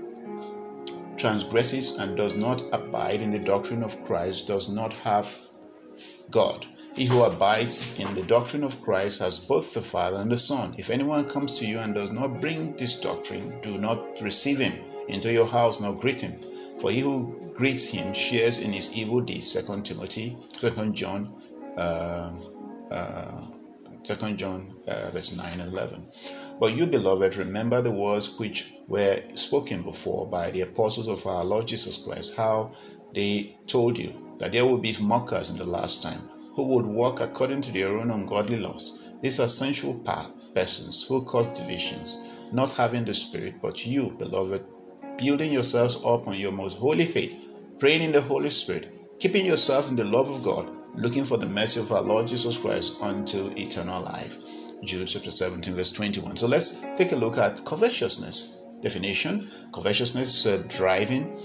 transgresses and does not abide in the doctrine of Christ does not have God. He who abides in the doctrine of Christ has both the Father and the Son. If anyone comes to you and does not bring this doctrine, do not receive him into your house nor greet him. For he who greets him shares in his evil deeds. Second Timothy, Second John, uh, uh, Second John, uh, verse nine and eleven. But you, beloved, remember the words which were spoken before by the apostles of our Lord Jesus Christ, how they told you that there will be mockers in the last time who would walk according to their own ungodly laws. These are sensual persons who cause divisions, not having the Spirit, but you, beloved, building yourselves up on your most holy faith, praying in the Holy Spirit, keeping yourselves in the love of God, looking for the mercy of our Lord Jesus Christ unto eternal life. Jude chapter 17, verse 21. So let's take a look at covetousness. Definition Covetousness is a driving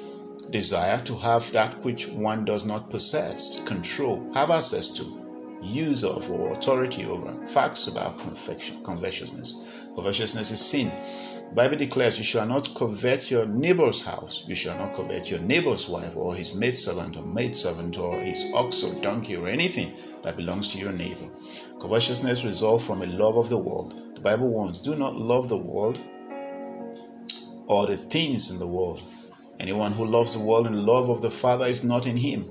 desire to have that which one does not possess, control, have access to, use of, or authority over. Facts about covetousness. Covetousness is sin. Bible declares, You shall not covet your neighbor's house. You shall not covet your neighbor's wife, or his maidservant, or maidservant, or his ox, or donkey, or anything that belongs to your neighbor. Covetousness results from a love of the world. The Bible warns, Do not love the world or the things in the world. Anyone who loves the world and the love of the Father is not in him.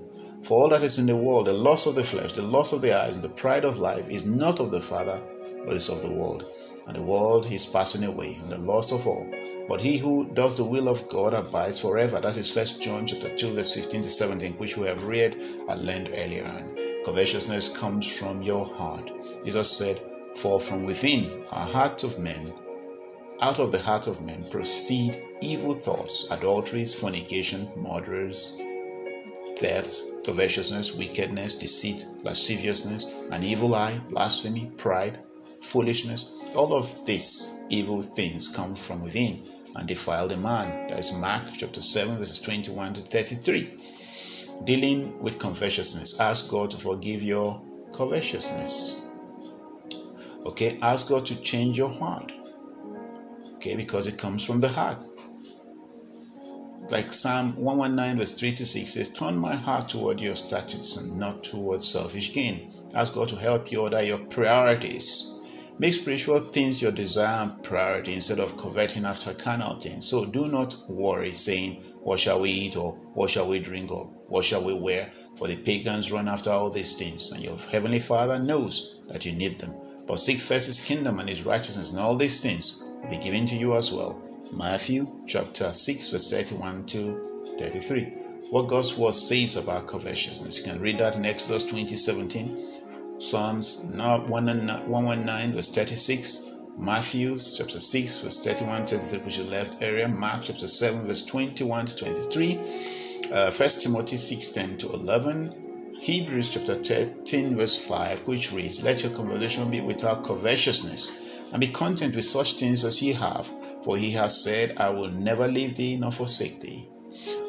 For all that is in the world, the loss of the flesh, the loss of the eyes, and the pride of life is not of the Father, but is of the world. And the world is passing away, and the loss of all. But he who does the will of God abides forever. That is First John chapter 2, verse 15 to 17, which we have read and learned earlier on. Covetousness comes from your heart. Jesus said, For from within our heart of men out of the heart of men proceed evil thoughts, adulteries, fornication, murders, thefts, covetousness, wickedness, deceit, lasciviousness, an evil eye, blasphemy, pride, foolishness. All of these evil things come from within and defile the man. That is Mark chapter 7, verses 21 to 33. Dealing with covetousness, ask God to forgive your covetousness. Okay, ask God to change your heart. Okay, because it comes from the heart. Like Psalm 119, verse 3 to 6 says, Turn my heart toward your statutes and not towards selfish gain. Ask God to help you order your priorities. Make spiritual things your desire and priority instead of coveting after carnal things. So do not worry, saying, What shall we eat, or what shall we drink, or what shall we wear? For the pagans run after all these things, and your heavenly Father knows that you need them. But seek first his kingdom and his righteousness, and all these things will be given to you as well. Matthew chapter 6, verse 31 to 33. What God's word says about covetousness. You can read that in Exodus 20, 17, Psalms 119, verse 36, Matthew chapter 6, verse 31 to 33, which is left area, Mark chapter 7, verse 21 to 23, uh, 1 Timothy 6, 10 to 11, Hebrews chapter 13, verse 5, which reads, Let your conversation be without covetousness and be content with such things as ye have, for he has said, I will never leave thee nor forsake thee.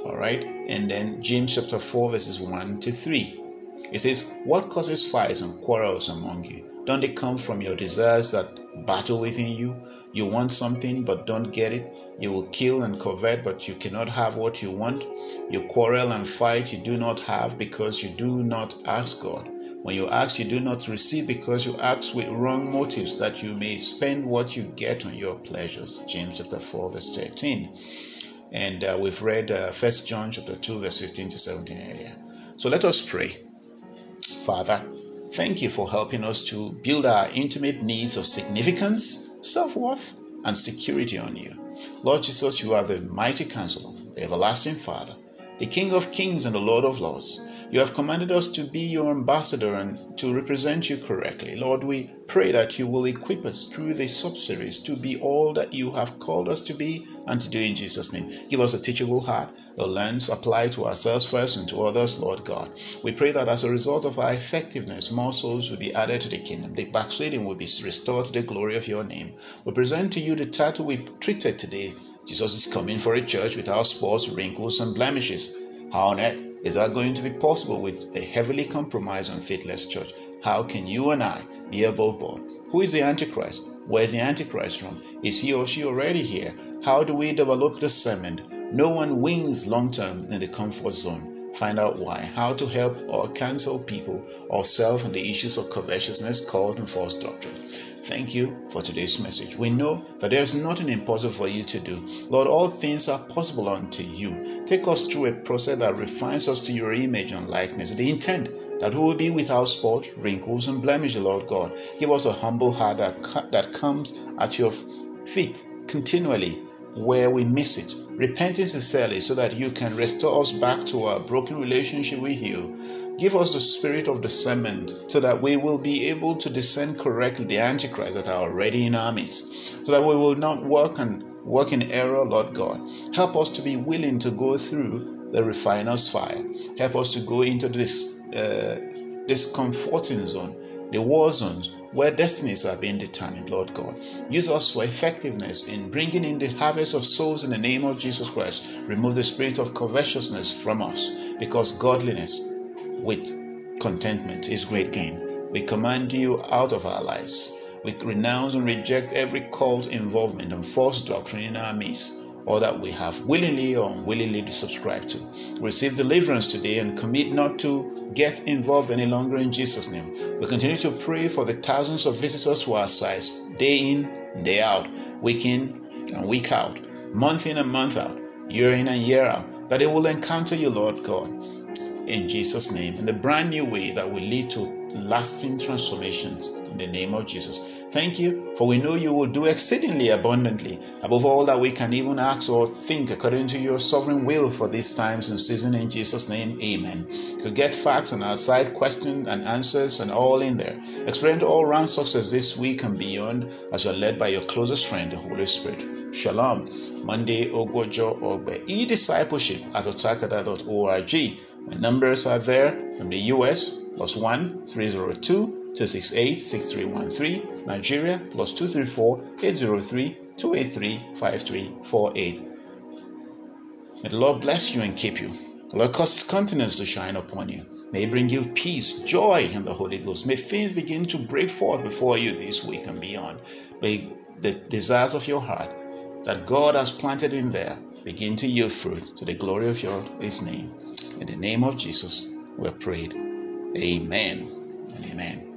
All right, and then James chapter 4, verses 1 to 3. It says, What causes fights and quarrels among you? Don't they come from your desires that battle within you? You want something but don't get it. You will kill and covet, but you cannot have what you want. You quarrel and fight you do not have because you do not ask God. When you ask, you do not receive because you ask with wrong motives that you may spend what you get on your pleasures. James chapter 4, verse 13. And uh, we've read uh, 1 John chapter 2, verse 15 to 17 earlier. So let us pray. Father, thank you for helping us to build our intimate needs of significance, self worth, and security on you. Lord Jesus, you are the mighty counselor, the everlasting Father, the King of kings and the Lord of lords. You have commanded us to be your ambassador and to represent you correctly. Lord, we pray that you will equip us through this sub-series to be all that you have called us to be and to do in Jesus' name. Give us a teachable heart, a lens apply to ourselves first and to others, Lord God. We pray that as a result of our effectiveness, more souls will be added to the kingdom. The backsliding will be restored to the glory of your name. We present to you the title we treated today. Jesus is coming for a church without spots, wrinkles, and blemishes. How on earth is that going to be possible with a heavily compromised and faithless church? How can you and I be above board? Who is the Antichrist? Where is the Antichrist from? Is he or she already here? How do we develop discernment? No one wins long term in the comfort zone. Find out why, how to help or cancel people or self and the issues of covetousness, cult, and false doctrine. Thank you for today's message. We know that there is nothing impossible for you to do. Lord, all things are possible unto you. Take us through a process that refines us to your image and likeness. The intent that we will be without spot, wrinkles, and blemish, Lord God. Give us a humble heart that, that comes at your feet continually where we miss it. Repenting sincerely so that you can restore us back to our broken relationship with you Give us the spirit of discernment so that we will be able to discern correctly the antichrist that are already in our midst, so that we will not work and work in error, Lord God. Help us to be willing to go through the refiner's fire. Help us to go into this uh, this comforting zone, the war zones where destinies are being determined, Lord God. Use us for effectiveness in bringing in the harvest of souls in the name of Jesus Christ. Remove the spirit of covetousness from us because godliness with contentment is great gain. We command you out of our lives. We renounce and reject every cult involvement and false doctrine in our midst, or that we have willingly or unwillingly to subscribe to. Receive deliverance today and commit not to get involved any longer in Jesus' name. We continue to pray for the thousands of visitors to our sites, day in, day out, week in and week out, month in and month out, year in and year out, that they will encounter you, Lord God in Jesus' name in the brand new way that will lead to lasting transformations in the name of Jesus. Thank you, for we know you will do exceedingly abundantly above all that we can even ask or think according to your sovereign will for these times and season in Jesus' name. Amen. You get facts on our site, questions and answers, and all in there. Experience all round success this week and beyond as you're led by your closest friend, the Holy Spirit. Shalom. Monday Ogwuojo Ogbe. E-discipleship at otakada.org. My numbers are there from the US plus 1 302 268 6313, Nigeria plus 234 803 283 5348. May the Lord bless you and keep you. The Lord cause his countenance to shine upon you. May he bring you peace, joy in the Holy Ghost. May things begin to break forth before you this week and beyond. May the desires of your heart that God has planted in there begin to yield fruit to the glory of your, his name. In the name of Jesus, we are prayed. Amen and amen.